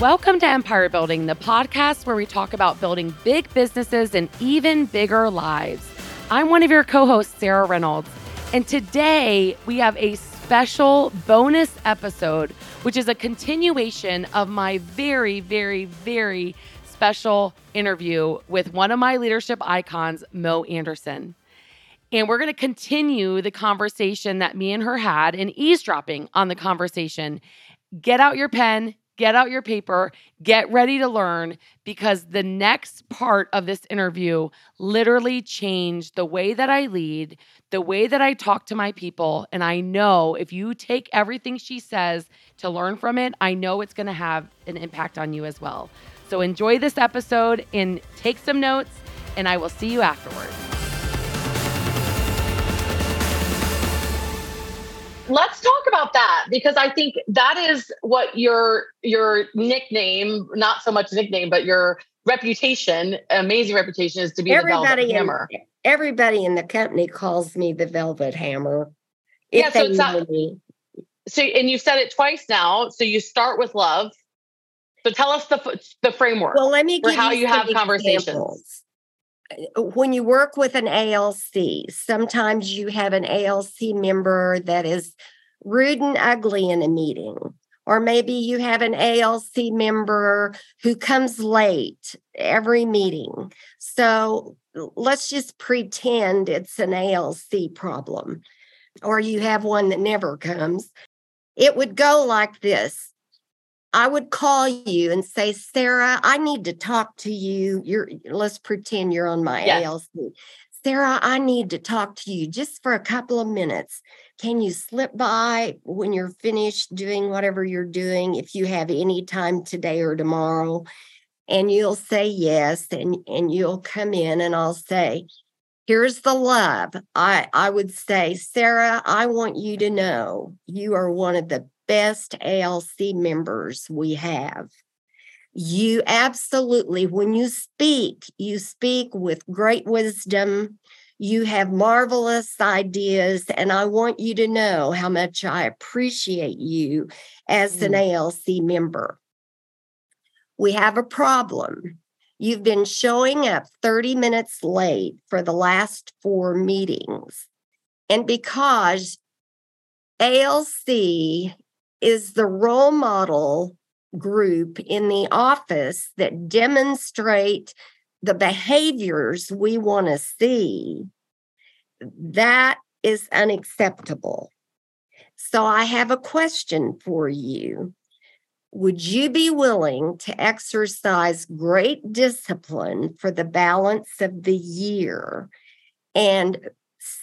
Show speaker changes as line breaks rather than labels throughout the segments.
Welcome to Empire Building, the podcast where we talk about building big businesses and even bigger lives. I'm one of your co hosts, Sarah Reynolds, and today we have a special bonus episode, which is a continuation of my very, very, very special interview with one of my leadership icons, Mo Anderson. And we're going to continue the conversation that me and her had and eavesdropping on the conversation. Get out your pen, get out your paper, get ready to learn because the next part of this interview literally changed the way that I lead, the way that I talk to my people. And I know if you take everything she says to learn from it, I know it's going to have an impact on you as well. So enjoy this episode and take some notes, and I will see you afterwards.
Let's talk about that because I think that is what your your nickname, not so much nickname, but your reputation, amazing reputation, is to be everybody the Velvet Hammer.
In, everybody in the company calls me the Velvet Hammer.
yeah, so it's not, so and you've said it twice now. So you start with love. So tell us the the framework.
Well, let me
for how you have conversations Uh,
when you work with an ALC, sometimes you have an ALC member that is rude and ugly in a meeting. Or maybe you have an ALC member who comes late every meeting. So let's just pretend it's an ALC problem, or you have one that never comes. It would go like this I would call you and say, Sarah, I need to talk to you. You're let's pretend you're on my yes. ALC. Sarah, I need to talk to you just for a couple of minutes. Can you slip by when you're finished doing whatever you're doing if you have any time today or tomorrow? And you'll say yes, and, and you'll come in and I'll say, Here's the love. I, I would say, Sarah, I want you to know you are one of the best ALC members we have. You absolutely, when you speak, you speak with great wisdom. You have marvelous ideas, and I want you to know how much I appreciate you as an mm. ALC member. We have a problem. You've been showing up 30 minutes late for the last four meetings. And because ALC is the role model group in the office that demonstrate the behaviors we want to see, that is unacceptable. So I have a question for you. Would you be willing to exercise great discipline for the balance of the year and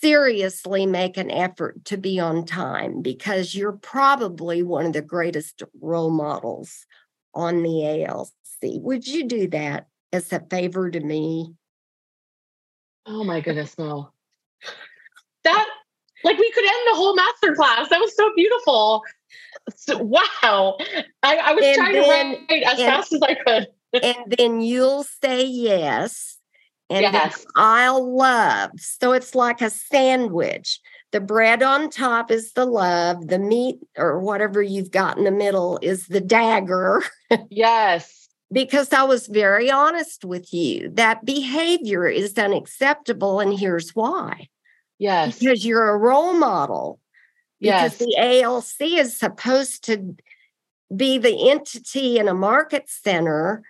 seriously make an effort to be on time because you're probably one of the greatest role models on the ALC. Would you do that as a favor to me?
Oh my goodness, no. That like we could end the whole master class. That was so beautiful. So, wow. I, I was and trying then, to write as and, fast as I could.
and then you'll say yes and yes. I'll love. So it's like a sandwich. The bread on top is the love, the meat or whatever you've got in the middle is the dagger.
Yes.
because I was very honest with you. That behavior is unacceptable. And here's why.
Yes.
Because you're a role model. Because yes. the ALC is supposed to be the entity in a market center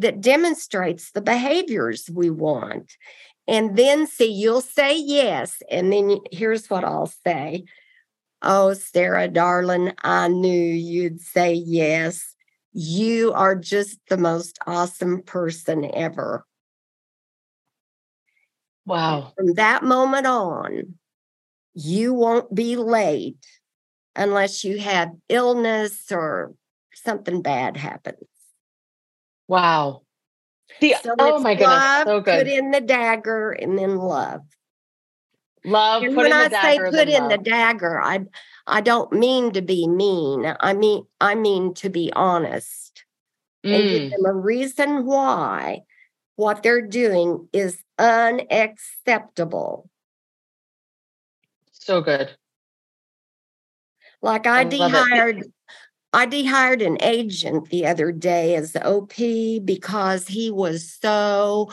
that demonstrates the behaviors we want. And then see, you'll say yes. And then here's what I'll say Oh, Sarah, darling, I knew you'd say yes. You are just the most awesome person ever.
Wow.
From that moment on, you won't be late unless you have illness or something bad happens.
Wow. The, so oh my goodness, so good.
Put in the dagger and then love.
Love.
And when I say put in love. the dagger, I I don't mean to be mean. I mean I mean to be honest mm. and give mm. them a reason why what they're doing is unacceptable.
So good.
Like I, I dehired I dehired an agent the other day as the OP because he was so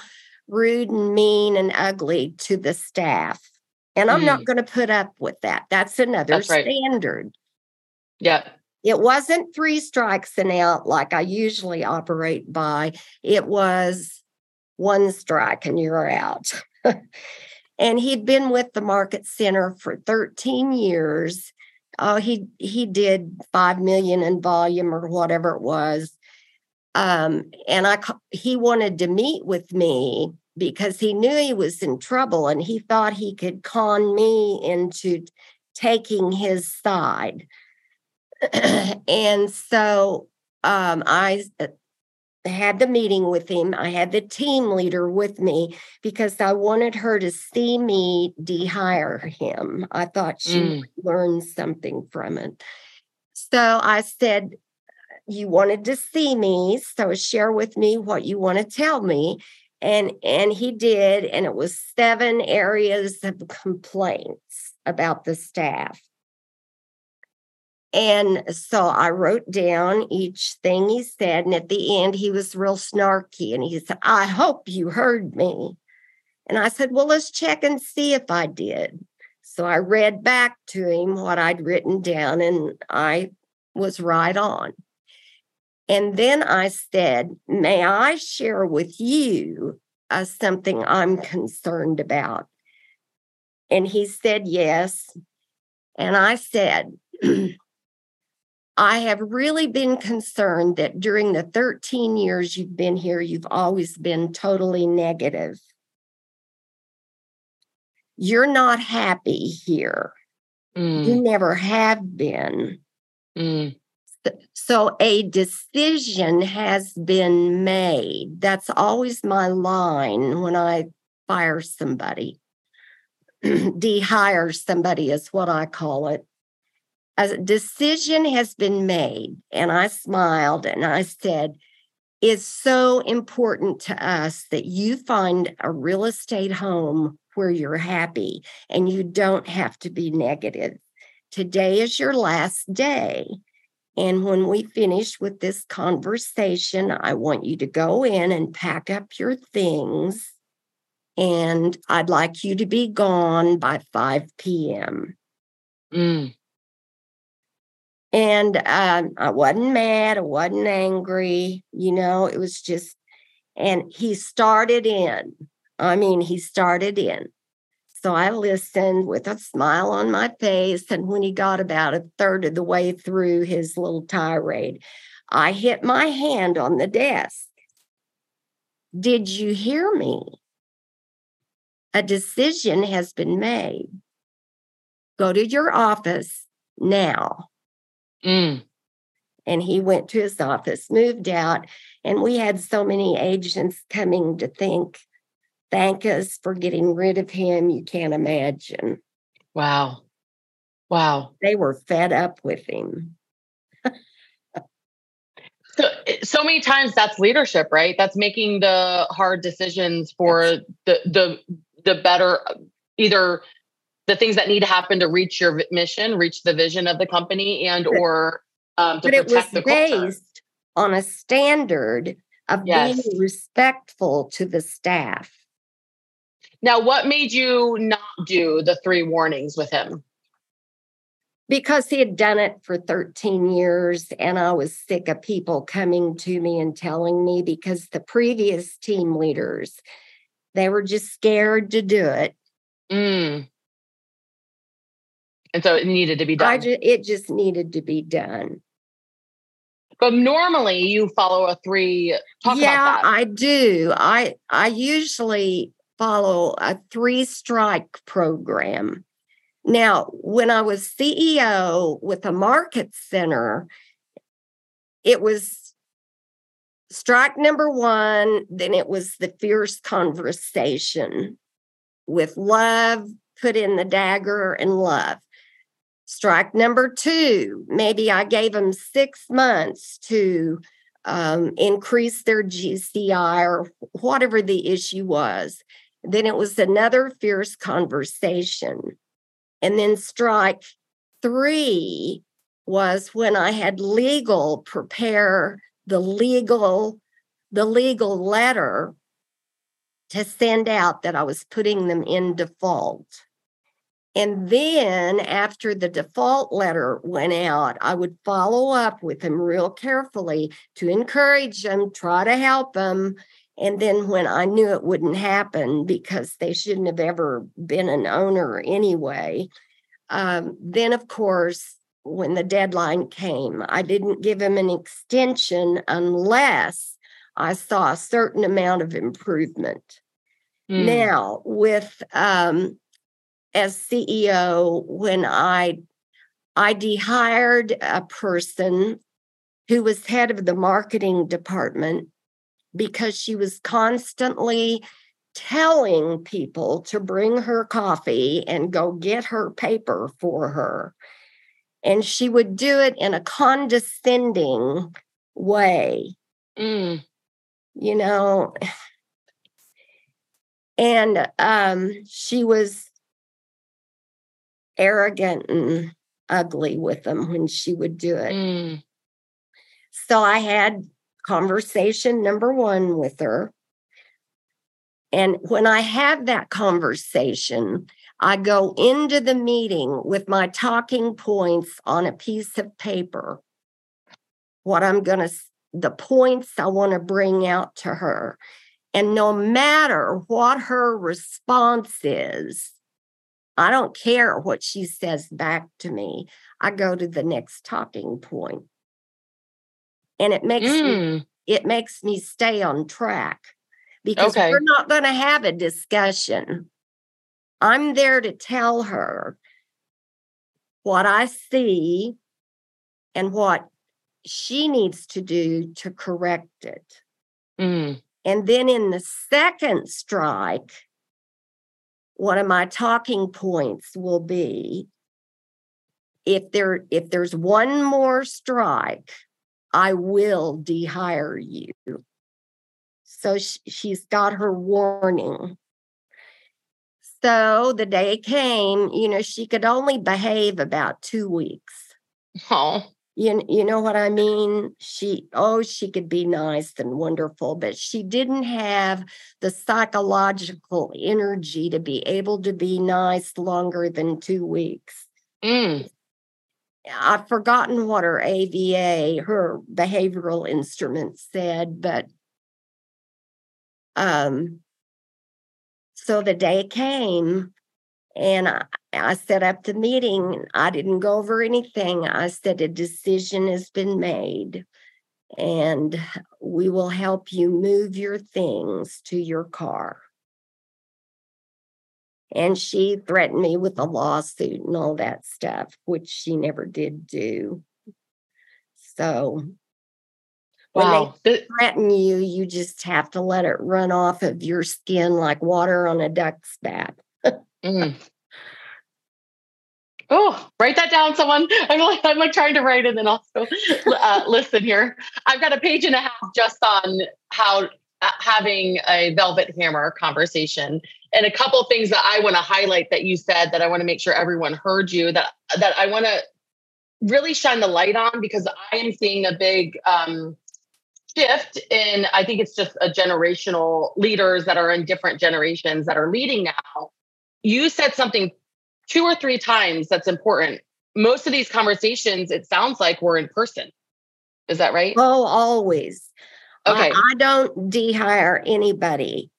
rude and mean and ugly to the staff. And I'm mm. not going to put up with that. That's another That's right. standard.
Yeah.
It wasn't three strikes and out like I usually operate by. It was one strike and you're out. and he'd been with the market center for 13 years oh he he did 5 million in volume or whatever it was. Um, and i he wanted to meet with me because he knew he was in trouble and he thought he could con me into taking his side. And so um, i had the meeting with him. I had the team leader with me because I wanted her to see me dehire him. I thought she mm. would learn something from it. So I said, You wanted to see me, so share with me what you want to tell me. And and he did, and it was seven areas of complaints about the staff. And so I wrote down each thing he said. And at the end, he was real snarky and he said, I hope you heard me. And I said, Well, let's check and see if I did. So I read back to him what I'd written down, and I was right on. And then I said, May I share with you uh, something I'm concerned about? And he said, Yes. And I said, I have really been concerned that during the 13 years you've been here, you've always been totally negative. You're not happy here. Mm. You never have been. Mm. So a decision has been made. That's always my line when I fire somebody. Dehire somebody is what I call it a decision has been made. And I smiled and I said, it's so important to us that you find a real estate home where you're happy and you don't have to be negative. Today is your last day. And when we finish with this conversation, I want you to go in and pack up your things. And I'd like you to be gone by 5 p.m. Mm. And um, I wasn't mad, I wasn't angry, you know, it was just, and he started in. I mean, he started in. So I listened with a smile on my face. And when he got about a third of the way through his little tirade, I hit my hand on the desk. Did you hear me? A decision has been made. Go to your office now. Mm. And he went to his office, moved out, and we had so many agents coming to think, thank us for getting rid of him. You can't imagine.
Wow. Wow.
They were fed up with him.
so, so many times that's leadership, right? That's making the hard decisions for the the the better either the things that need to happen to reach your mission, reach the vision of the company, and or um, to but protect the culture. based
on a standard of yes. being respectful to the staff.
Now, what made you not do the three warnings with him?
Because he had done it for 13 years, and I was sick of people coming to me and telling me because the previous team leaders, they were just scared to do it. Mm.
And so it needed to be done.
Just, it just needed to be done.
But normally you follow a three.
yeah, I do. I I usually follow a three strike program. Now, when I was CEO with a market center, it was strike number one, then it was the fierce conversation with love, put in the dagger and love. Strike number two, maybe I gave them six months to um, increase their GCI or whatever the issue was. Then it was another fierce conversation. And then strike three was when I had legal prepare the legal the legal letter to send out that I was putting them in default. And then after the default letter went out, I would follow up with them real carefully to encourage them, try to help them. And then when I knew it wouldn't happen because they shouldn't have ever been an owner anyway, um, then of course, when the deadline came, I didn't give them an extension unless I saw a certain amount of improvement. Mm. Now, with um, as CEO, when I I dehired a person who was head of the marketing department because she was constantly telling people to bring her coffee and go get her paper for her. And she would do it in a condescending way. Mm. You know, and um, she was arrogant and ugly with them when she would do it. Mm. So I had conversation number one with her. And when I have that conversation, I go into the meeting with my talking points on a piece of paper. What I'm going to, the points I want to bring out to her. And no matter what her response is, I don't care what she says back to me. I go to the next talking point. And it makes mm. me, it makes me stay on track because okay. we're not going to have a discussion. I'm there to tell her what I see and what she needs to do to correct it. Mm. And then in the second strike, one of my talking points will be. If there if there's one more strike i will dehire you. So she, she's got her warning. So the day came you know she could only behave about two weeks.
Oh
you, you know what I mean? She, oh, she could be nice and wonderful, but she didn't have the psychological energy to be able to be nice longer than two weeks. Mm. I've forgotten what her AVA, her behavioral instrument said, but um, so the day came and I, I set up the meeting. I didn't go over anything. I said, a decision has been made, and we will help you move your things to your car. And she threatened me with a lawsuit and all that stuff, which she never did do. So wow. when they threaten you, you just have to let it run off of your skin like water on a duck's back. Mm.
Oh, write that down, someone. I'm like, I'm like trying to write and then also uh, listen here. I've got a page and a half just on how uh, having a velvet hammer conversation and a couple things that I want to highlight that you said that I want to make sure everyone heard you that that I want to really shine the light on because I am seeing a big um, shift in I think it's just a generational leaders that are in different generations that are leading now you said something two or three times that's important. Most of these conversations, it sounds like we're in person. Is that right?
Oh, always. Uh, okay. I, I don't dehire anybody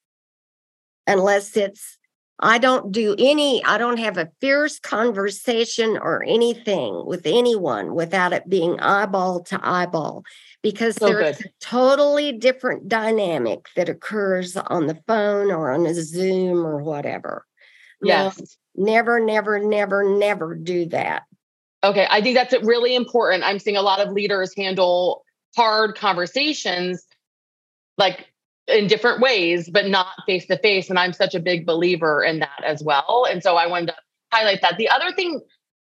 unless it's, I don't do any, I don't have a fierce conversation or anything with anyone without it being eyeball to eyeball because oh, there's good. a totally different dynamic that occurs on the phone or on a Zoom or whatever.
Yes.
Never, never, never, never do that.
Okay. I think that's really important. I'm seeing a lot of leaders handle hard conversations like in different ways, but not face to face. And I'm such a big believer in that as well. And so I wanted to highlight that. The other thing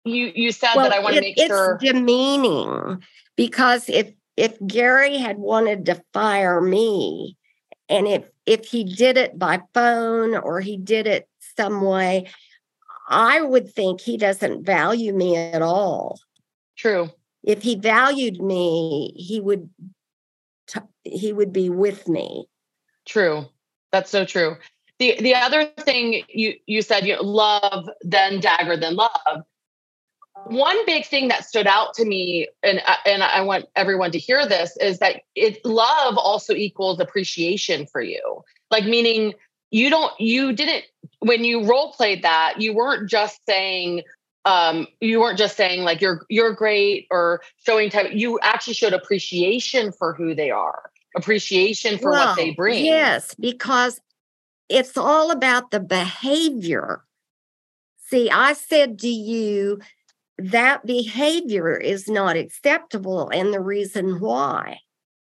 you you said well, that I want to make sure.
it's
sure
demeaning because if if Gary had wanted to fire me and if if he did it by phone or he did it some way, I would think he doesn't value me at all.
True.
if he valued me, he would t- he would be with me.
True. That's so true. The the other thing you you said you know, love then dagger then love. One big thing that stood out to me, and and I want everyone to hear this, is that it love also equals appreciation for you. Like meaning you don't you didn't when you role played that you weren't just saying um you weren't just saying like you're you're great or showing type you actually showed appreciation for who they are appreciation for well, what they bring.
yes because it's all about the behavior. See i said to you that behavior is not acceptable and the reason why.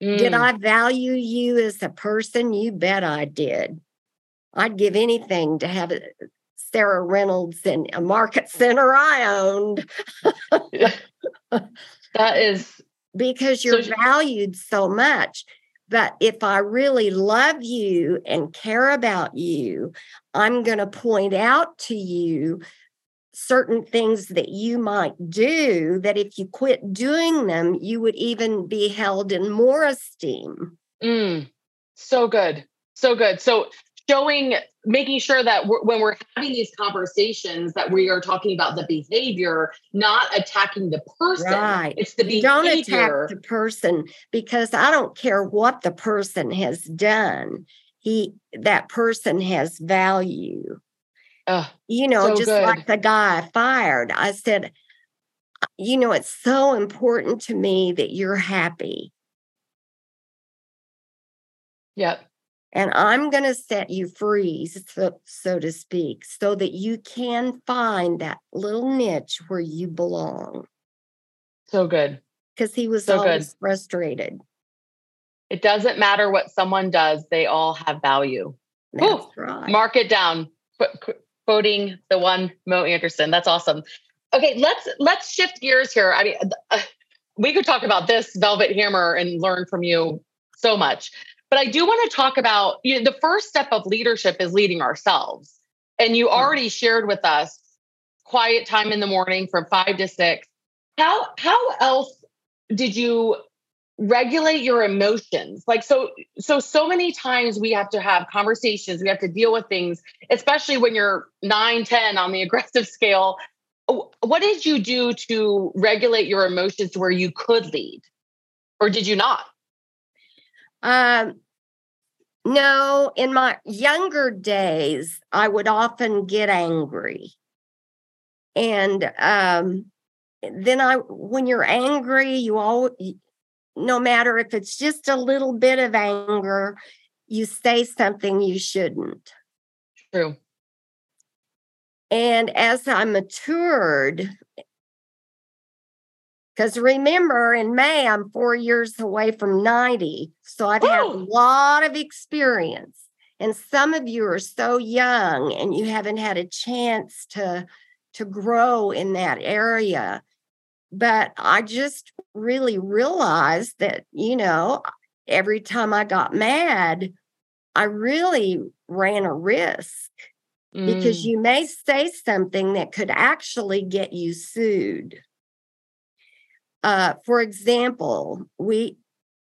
Mm. did i value you as a person? You bet i did i'd give anything to have Sarah Reynolds in a market center I owned.
that is
because you're so, valued so much. But if I really love you and care about you, I'm going to point out to you certain things that you might do that if you quit doing them, you would even be held in more esteem.
Mm, so good. So good. So showing making sure that we're, when we're having these conversations that we are talking about the behavior not attacking the person.
Right.
It's the behavior
don't attack the person because i don't care what the person has done. He that person has value. Uh, you know so just good. like the guy i fired i said you know it's so important to me that you're happy.
Yep
and I'm going to set you free, so, so to speak, so that you can find that little niche where you belong.
So good.
Because he was so always good. frustrated.
It doesn't matter what someone does, they all have value.
That's Ooh, right.
Mark it down. quoting the one Mo Anderson. That's awesome. Okay, let's let's shift gears here. I mean, uh, we could talk about this velvet hammer and learn from you so much. But I do want to talk about you know, the first step of leadership is leading ourselves. And you hmm. already shared with us quiet time in the morning from five to six. How how else did you regulate your emotions like so so so many times we have to have conversations we have to deal with things especially when you're 9 10 on the aggressive scale what did you do to regulate your emotions to where you could lead or did you not
um no, in my younger days, I would often get angry. And um, then I, when you're angry, you all, no matter if it's just a little bit of anger, you say something you shouldn't.
True.
And as I matured, because remember, in May, I'm four years away from 90. So I've Ooh. had a lot of experience. And some of you are so young and you haven't had a chance to, to grow in that area. But I just really realized that, you know, every time I got mad, I really ran a risk mm. because you may say something that could actually get you sued. Uh, for example, we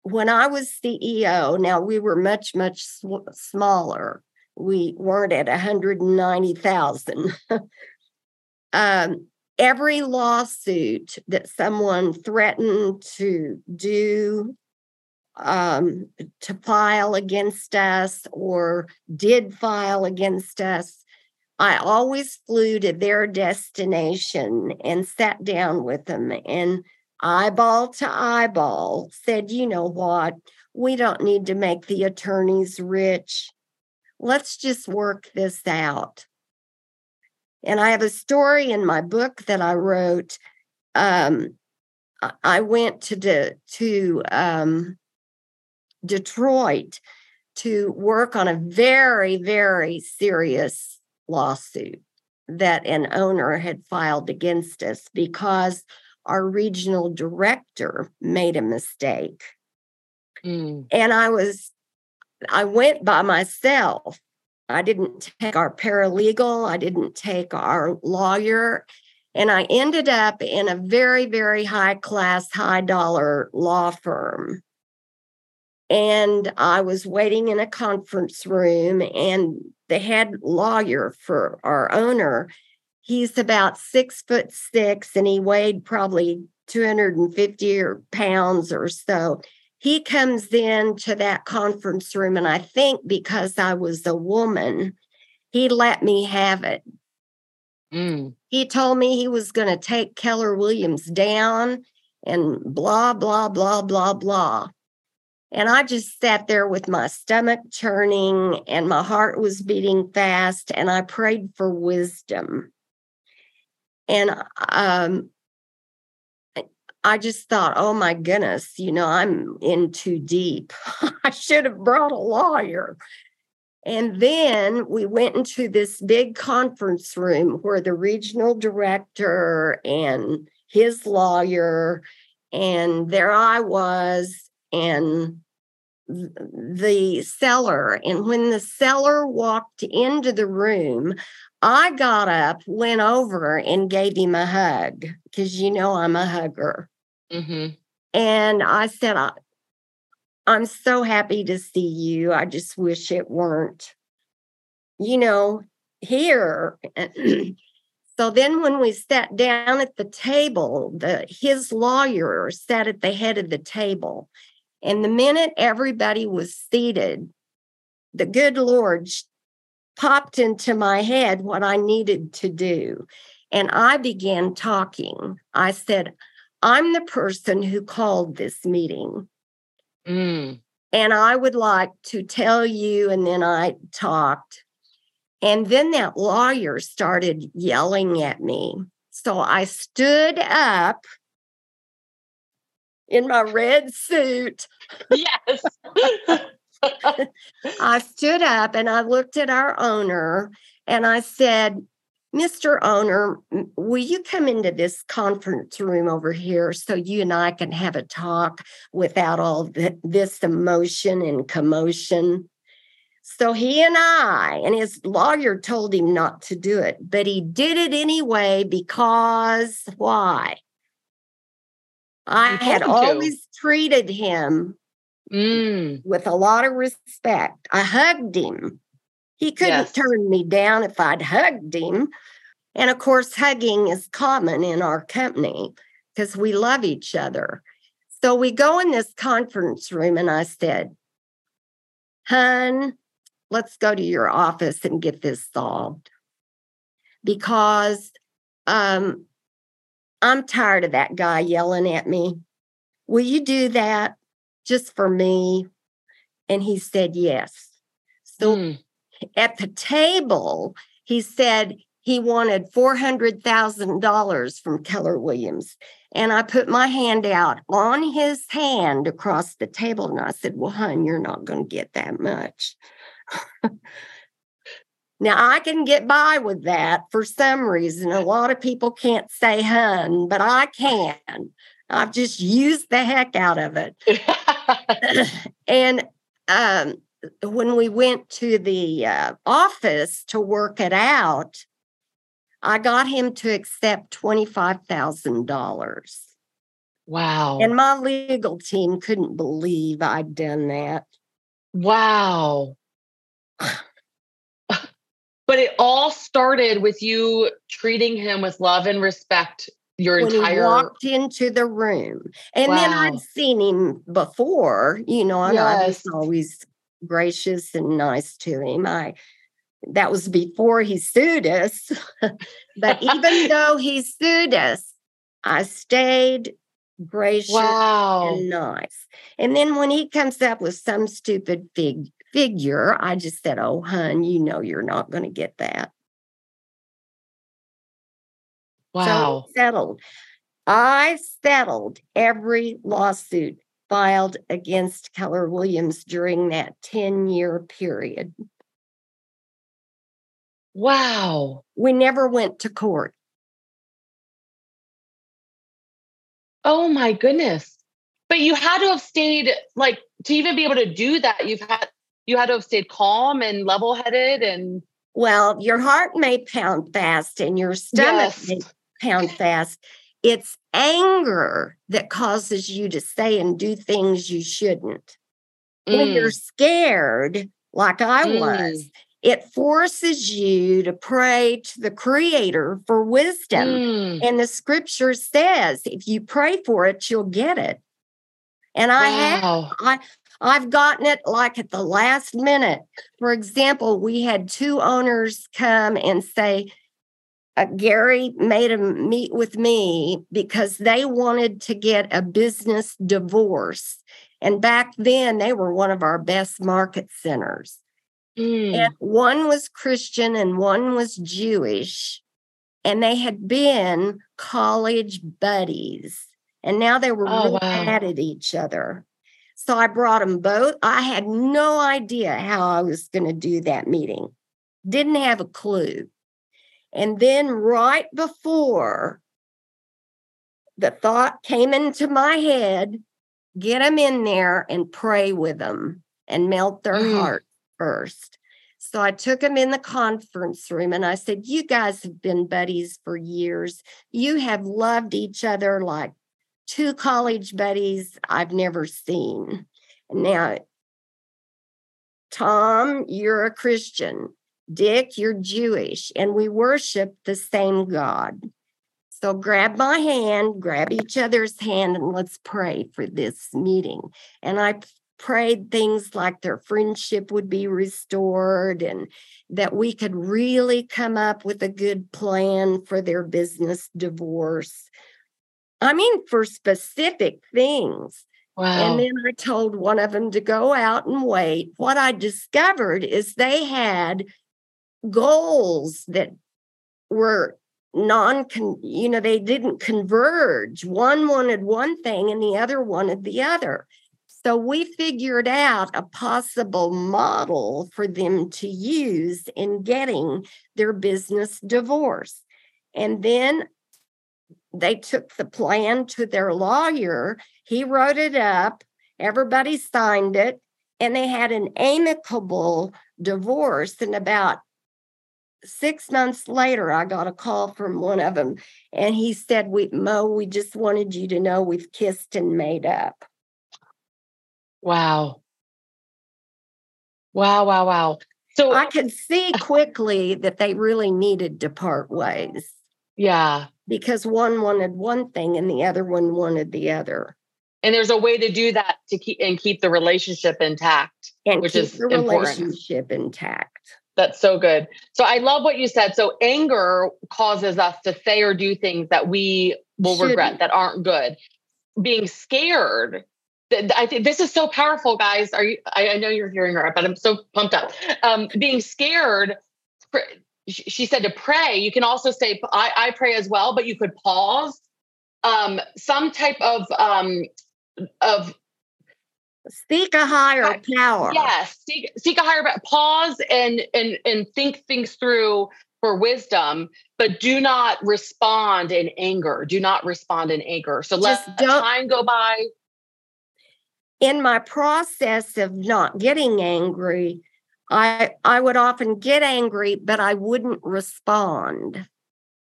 when I was CEO, now we were much much sw- smaller. We weren't at 190,000. um, every lawsuit that someone threatened to do um, to file against us or did file against us, I always flew to their destination and sat down with them and eyeball to eyeball, said, you know what? We don't need to make the attorneys rich. Let's just work this out. And I have a story in my book that I wrote. Um, I went to de, to um, Detroit to work on a very, very serious lawsuit that an owner had filed against us because our regional director made a mistake. Mm. And I was, I went by myself. I didn't take our paralegal, I didn't take our lawyer. And I ended up in a very, very high class, high dollar law firm. And I was waiting in a conference room, and the head lawyer for our owner, he's about six foot six, and he weighed probably 250 or pounds or so. He comes in to that conference room, and I think because I was a woman, he let me have it. Mm. He told me he was going to take Keller Williams down and blah, blah, blah, blah, blah. And I just sat there with my stomach churning and my heart was beating fast, and I prayed for wisdom. And um, I just thought, oh my goodness, you know, I'm in too deep. I should have brought a lawyer. And then we went into this big conference room where the regional director and his lawyer, and there I was, and the seller. And when the seller walked into the room, I got up, went over, and gave him a hug because you know I'm a hugger. Mm-hmm. And I said, I, I'm so happy to see you. I just wish it weren't, you know, here. so then when we sat down at the table, the his lawyer sat at the head of the table. And the minute everybody was seated, the good Lord popped into my head what I needed to do. And I began talking. I said, I'm the person who called this meeting. Mm. And I would like to tell you, and then I talked. And then that lawyer started yelling at me. So I stood up in my red suit.
Yes.
I stood up and I looked at our owner and I said, Mr. Owner, will you come into this conference room over here so you and I can have a talk without all this emotion and commotion? So he and I, and his lawyer told him not to do it, but he did it anyway because why? I had always treated him mm. with a lot of respect. I hugged him. He couldn't yes. turn me down if I'd hugged him. And of course, hugging is common in our company because we love each other. So we go in this conference room, and I said, Hun, let's go to your office and get this solved. Because um, I'm tired of that guy yelling at me. Will you do that just for me? And he said, Yes. So mm. at the table, he said he wanted $400,000 from Keller Williams. And I put my hand out on his hand across the table and I said, Well, hon, you're not going to get that much. Now, I can get by with that for some reason. A lot of people can't say hun, but I can. I've just used the heck out of it. and um, when we went to the uh, office to work it out, I got him to accept $25,000.
Wow.
And my legal team couldn't believe I'd done that.
Wow. But it all started with you treating him with love and respect your
when
entire
he walked into the room. And wow. then I'd seen him before, you know, and yes. I was always gracious and nice to him. I that was before he sued us. but even though he sued us, I stayed gracious wow. and nice. And then when he comes up with some stupid fig figure, I just said, Oh, hun, you know you're not going to get that.
Wow.
So settled. I settled every lawsuit filed against Keller Williams during that 10 year period.
Wow.
We never went to court.
Oh my goodness. But you had to have stayed like to even be able to do that, you've had you had to have stayed calm and level headed and
well your heart may pound fast and your stomach yes. Pound fast. It's anger that causes you to say and do things you shouldn't. Mm. When you're mm. scared, like I mm. was, it forces you to pray to the creator for wisdom. Mm. And the scripture says if you pray for it, you'll get it. And I wow. have I I've gotten it like at the last minute. For example, we had two owners come and say, uh, Gary made them meet with me because they wanted to get a business divorce. And back then, they were one of our best market centers. Mm. And one was Christian and one was Jewish. And they had been college buddies. And now they were oh, really wow. mad at each other. So I brought them both. I had no idea how I was going to do that meeting, didn't have a clue. And then right before the thought came into my head, get them in there and pray with them and melt their mm. heart first. So I took them in the conference room and I said, You guys have been buddies for years. You have loved each other like two college buddies I've never seen. Now, Tom, you're a Christian. Dick, you're Jewish, and we worship the same God. So grab my hand, grab each other's hand, and let's pray for this meeting. And I prayed things like their friendship would be restored and that we could really come up with a good plan for their business divorce. I mean, for specific things. Wow. And then I told one of them to go out and wait. What I discovered is they had goals that were non you know they didn't converge. One wanted one thing and the other wanted the other. So we figured out a possible model for them to use in getting their business divorce and then they took the plan to their lawyer. He wrote it up. Everybody signed it. And they had an amicable divorce in about six months later, I got a call from one of them, and he said, "We Mo, we just wanted you to know we've kissed and made up."
Wow. Wow! Wow! Wow!
So I could see quickly that they really needed to part ways.
Yeah,
because one wanted one thing and the other one wanted the other.
And there's a way to do that to keep and keep the relationship intact,
and which is the important. relationship intact.
That's so good. So I love what you said. So anger causes us to say or do things that we will Shouldn't. regret that aren't good. Being scared. I think this is so powerful, guys. Are you? I, know you're hearing her, but I'm so pumped up. Um, being scared. She said to pray. You can also say, I, I pray as well, but you could pause. Um, some type of um, of
seek a higher power.
Yes seek, seek a higher power. pause and and and think things through for wisdom but do not respond in anger. Do not respond in anger. So let time go by.
In my process of not getting angry i i would often get angry but i wouldn't respond.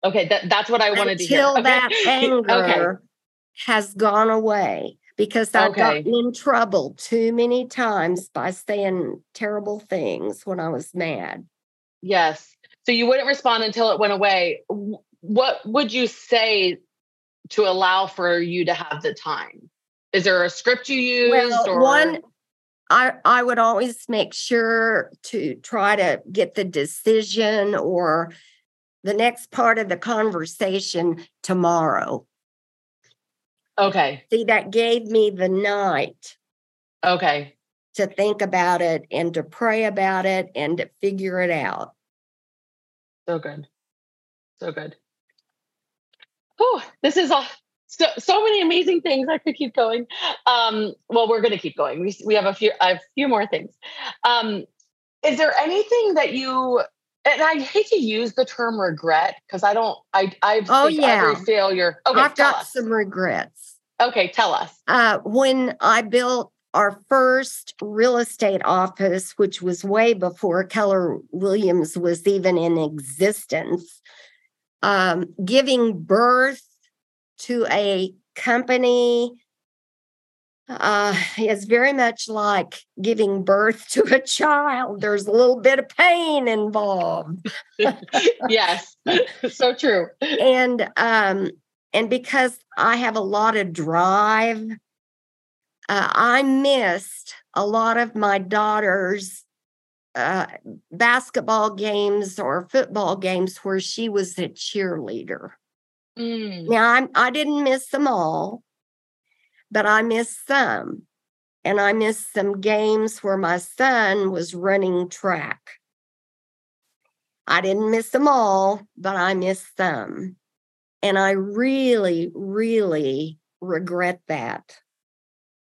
Okay that, that's what i wanted
to hear.
Until
that anger okay. has gone away because I okay. got in trouble too many times by saying terrible things when I was mad.
Yes. So you wouldn't respond until it went away. What would you say to allow for you to have the time? Is there a script you use?
Well, or? one, I, I would always make sure to try to get the decision or the next part of the conversation tomorrow.
Okay.
See, that gave me the night.
Okay.
To think about it and to pray about it and to figure it out.
So good. So good. Oh, this is a so, so many amazing things. I could keep going. Um, well, we're going to keep going. We, we have a few, a few more things. Um, is there anything that you and I hate to use the term regret because I don't. I I've
oh yeah
every failure.
Okay, I've got us. some regrets.
Okay, tell us.
Uh, when I built our first real estate office, which was way before Keller Williams was even in existence, um, giving birth to a company uh, is very much like giving birth to a child. There's a little bit of pain involved.
yes, so true.
And um, and because I have a lot of drive, uh, I missed a lot of my daughter's uh, basketball games or football games where she was a cheerleader. Mm. Now I'm, I didn't miss them all but I missed some. And I missed some games where my son was running track. I didn't miss them all, but I missed some. And I really, really regret that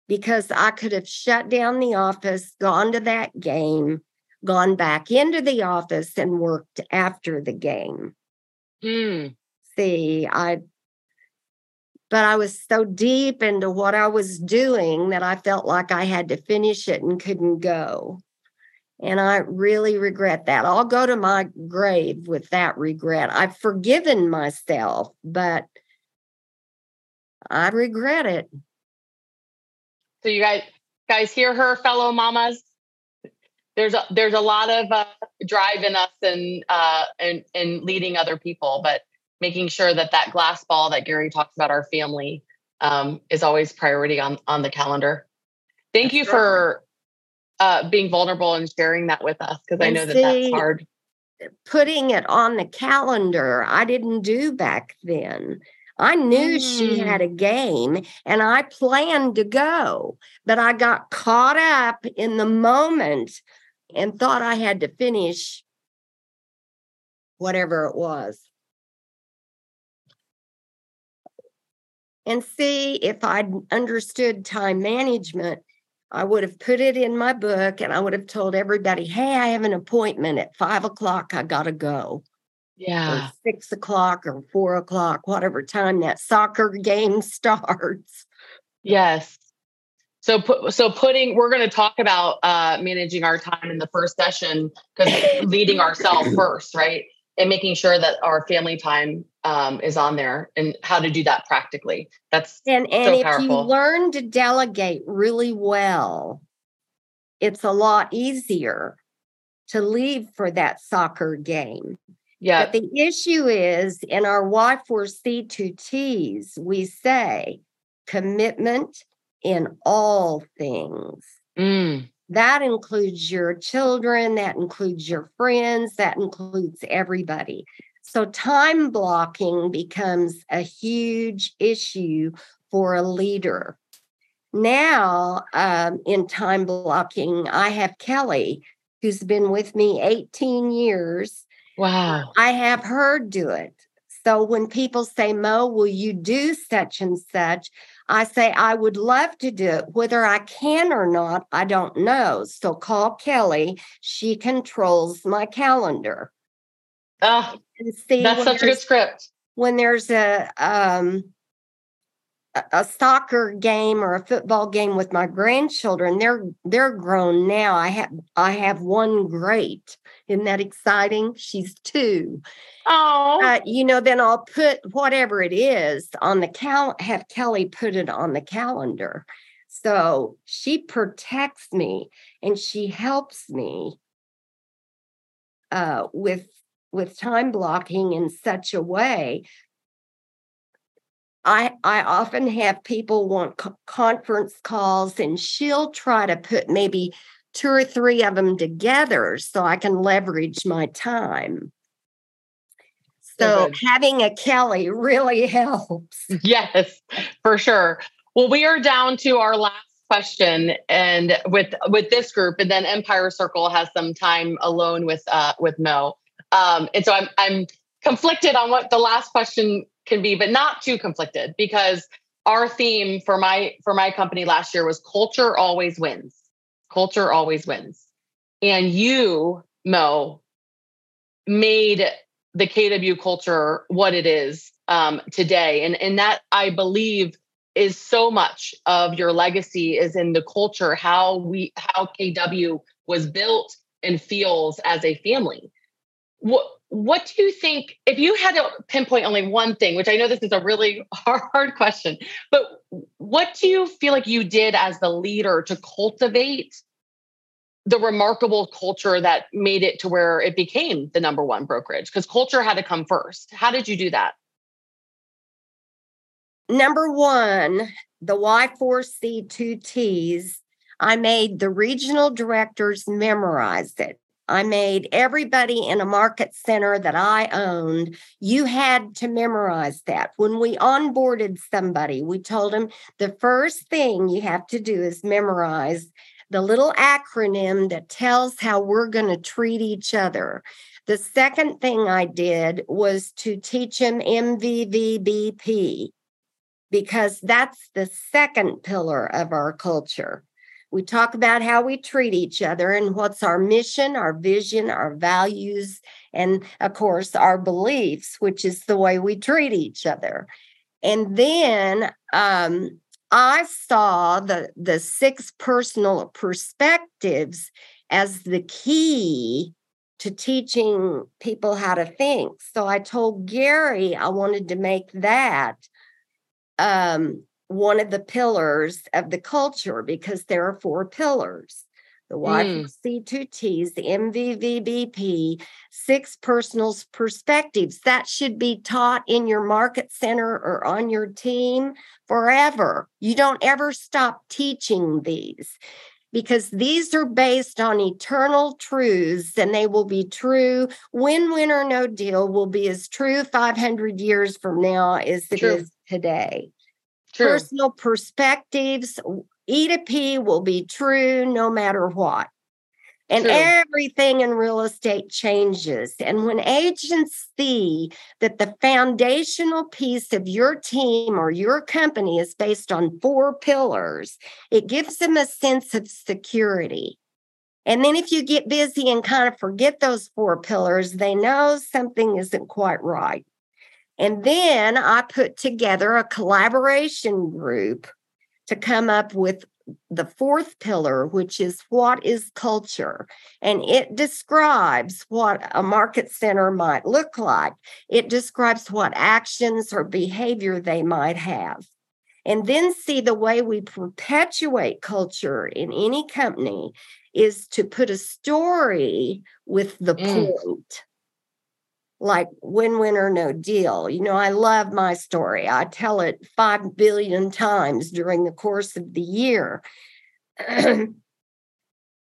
because I could have shut down the office, gone to that game, gone back into the office, and worked after the game. Mm. See, I but I was so deep into what I was doing that I felt like I had to finish it and couldn't go. And I really regret that. I'll go to my grave with that regret. I've forgiven myself, but I regret it.
So you guys guys hear her fellow mamas? There's a there's a lot of uh, drive in us and uh and and leading other people, but making sure that that glass ball that Gary talks about our family um, is always priority on on the calendar. Thank that's you for uh, being vulnerable and sharing that with us because I know that that's hard.
Putting it on the calendar, I didn't do back then. I knew mm. she had a game and I planned to go, but I got caught up in the moment and thought I had to finish whatever it was. And see if I'd understood time management. I would have put it in my book and I would have told everybody, hey, I have an appointment at five o'clock. I got to go.
Yeah.
Or six o'clock or four o'clock, whatever time that soccer game starts.
Yes. So, so putting, we're going to talk about uh, managing our time in the first session because leading ourselves first, right? and making sure that our family time um, is on there and how to do that practically. That's
and and so if powerful. you learn to delegate really well, it's a lot easier to leave for that soccer game.
Yeah.
But the issue is in our Y4C2Ts, we say commitment in all things. Mm. That includes your children, that includes your friends, that includes everybody. So, time blocking becomes a huge issue for a leader. Now, um, in time blocking, I have Kelly, who's been with me 18 years.
Wow.
I have her do it. So when people say, Mo, will you do such and such? I say, I would love to do it. Whether I can or not, I don't know. So call Kelly. She controls my calendar.
Oh, that's such a good script.
When there's a um, a soccer game or a football game with my grandchildren they're they're grown now. I have i have one great. Isn't that exciting? She's two.
Oh uh,
you know then i'll put whatever it is on the cal have kelly put it on the calendar. So she protects me and she helps me uh, with with time blocking in such a way I, I often have people want co- conference calls, and she'll try to put maybe two or three of them together so I can leverage my time. So having a Kelly really helps.
Yes, for sure. Well, we are down to our last question and with with this group and then Empire Circle has some time alone with uh with Mo. Um and so I'm I'm conflicted on what the last question can be, but not too conflicted because our theme for my for my company last year was culture always wins. Culture always wins. And you, Mo, made the KW culture what it is um, today. And, and that I believe is so much of your legacy is in the culture, how we how KW was built and feels as a family. What do you think if you had to pinpoint only one thing which i know this is a really hard question but what do you feel like you did as the leader to cultivate the remarkable culture that made it to where it became the number one brokerage? Because culture had to come first. How did you do that?
Number one the y4c2ts i made the regional directors memorize it I made everybody in a market center that I owned, you had to memorize that. When we onboarded somebody, we told them the first thing you have to do is memorize the little acronym that tells how we're going to treat each other. The second thing I did was to teach them MVVBP because that's the second pillar of our culture. We talk about how we treat each other and what's our mission, our vision, our values, and of course, our beliefs, which is the way we treat each other. And then um, I saw the, the six personal perspectives as the key to teaching people how to think. So I told Gary I wanted to make that um, one of the pillars of the culture because there are four pillars the mm. Y4C2Ts, the MVVBP, six personal perspectives. That should be taught in your market center or on your team forever. You don't ever stop teaching these because these are based on eternal truths and they will be true. Win, win, or no deal will be as true 500 years from now as it True. is today. True. personal perspectives. E to P will be true no matter what. And true. everything in real estate changes. And when agents see that the foundational piece of your team or your company is based on four pillars, it gives them a sense of security. And then if you get busy and kind of forget those four pillars, they know something isn't quite right. And then I put together a collaboration group to come up with the fourth pillar, which is what is culture? And it describes what a market center might look like. It describes what actions or behavior they might have. And then see the way we perpetuate culture in any company is to put a story with the mm. point like win win or no deal. You know, I love my story. I tell it 5 billion times during the course of the year.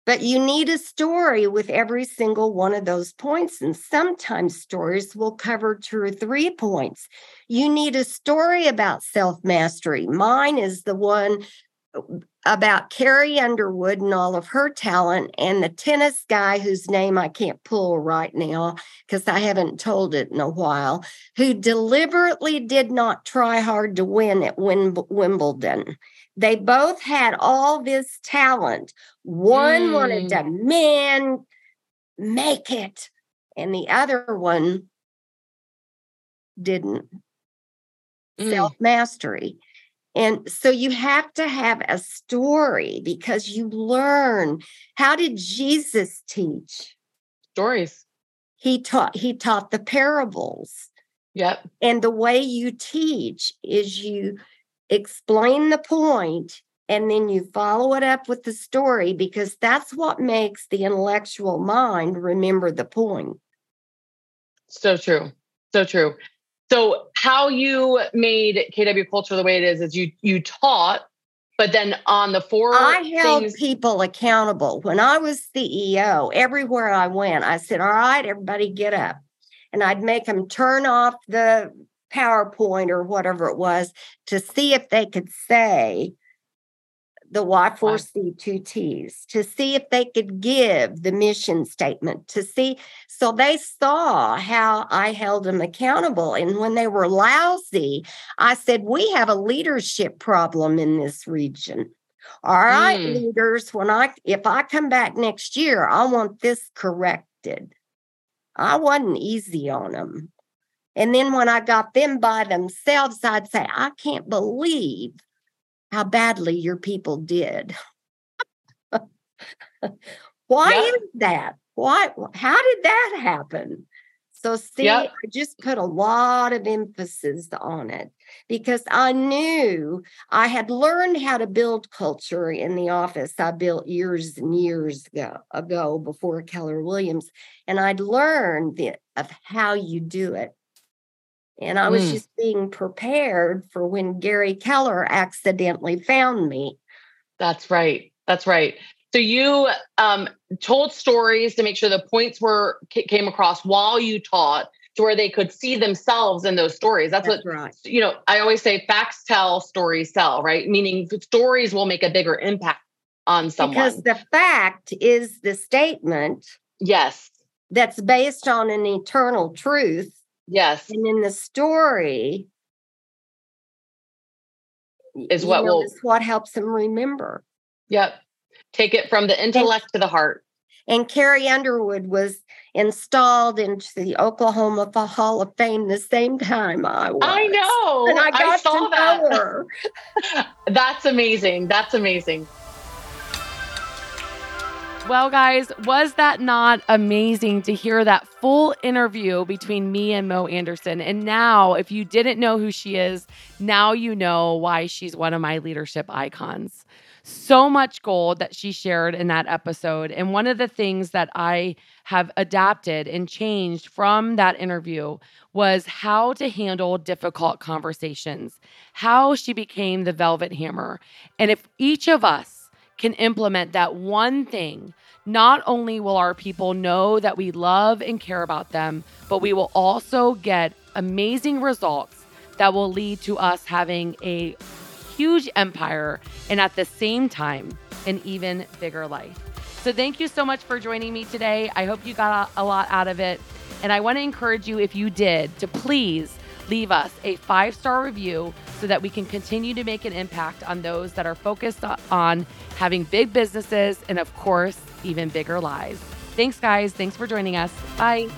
but you need a story with every single one of those points. And sometimes stories will cover two or three points. You need a story about self mastery. Mine is the one about Carrie Underwood and all of her talent, and the tennis guy whose name I can't pull right now because I haven't told it in a while, who deliberately did not try hard to win at Wim- Wimbledon. They both had all this talent. One mm. wanted to, hmm. man, make it, and the other one didn't. Mm. Self mastery. And so you have to have a story because you learn. How did Jesus teach?
Stories.
He taught he taught the parables.
Yep.
And the way you teach is you explain the point and then you follow it up with the story because that's what makes the intellectual mind remember the point.
So true. So true. So how you made KW culture the way it is is you you taught, but then on the four
I held things- people accountable. When I was CEO, everywhere I went, I said, "All right, everybody get up." And I'd make them turn off the PowerPoint or whatever it was to see if they could say the Y4C2Ts to see if they could give the mission statement, to see. So they saw how I held them accountable. And when they were lousy, I said, We have a leadership problem in this region. All right, mm. leaders, when I if I come back next year, I want this corrected. I wasn't easy on them. And then when I got them by themselves, I'd say, I can't believe how badly your people did. Why yeah. is that? Why? How did that happen? So, see, yep. I just put a lot of emphasis on it because I knew I had learned how to build culture in the office I built years and years ago, ago before Keller Williams. And I'd learned the, of how you do it. And I was mm. just being prepared for when Gary Keller accidentally found me.
That's right. That's right. So you um, told stories to make sure the points were came across while you taught, to where they could see themselves in those stories. That's, That's what right. you know. I always say facts tell, stories sell. Right, meaning stories will make a bigger impact on someone
because the fact is the statement.
Yes,
that's based on an eternal truth.
Yes,
and in the story
is what will
is what helps them remember.
Yep. Take it from the intellect and, to the heart.
And Carrie Underwood was installed into the Oklahoma Hall of Fame the same time I was.
I know.
And I got I saw to that. know her.
That's amazing. That's amazing.
Well, guys, was that not amazing to hear that full interview between me and Mo Anderson? And now, if you didn't know who she is, now you know why she's one of my leadership icons so much gold that she shared in that episode. And one of the things that I have adapted and changed from that interview was how to handle difficult conversations, how she became the velvet hammer. And if each of us can implement that one thing, not only will our people know that we love and care about them, but we will also get amazing results that will lead to us having a huge empire and at the same time, an even bigger life. So, thank you so much for joining me today. I hope you got a lot out of it. And I want to encourage you, if you did, to please leave us a five star review so that we can continue to make an impact on those that are focused on having big businesses and, of course, even bigger lives. Thanks, guys. Thanks for joining us. Bye.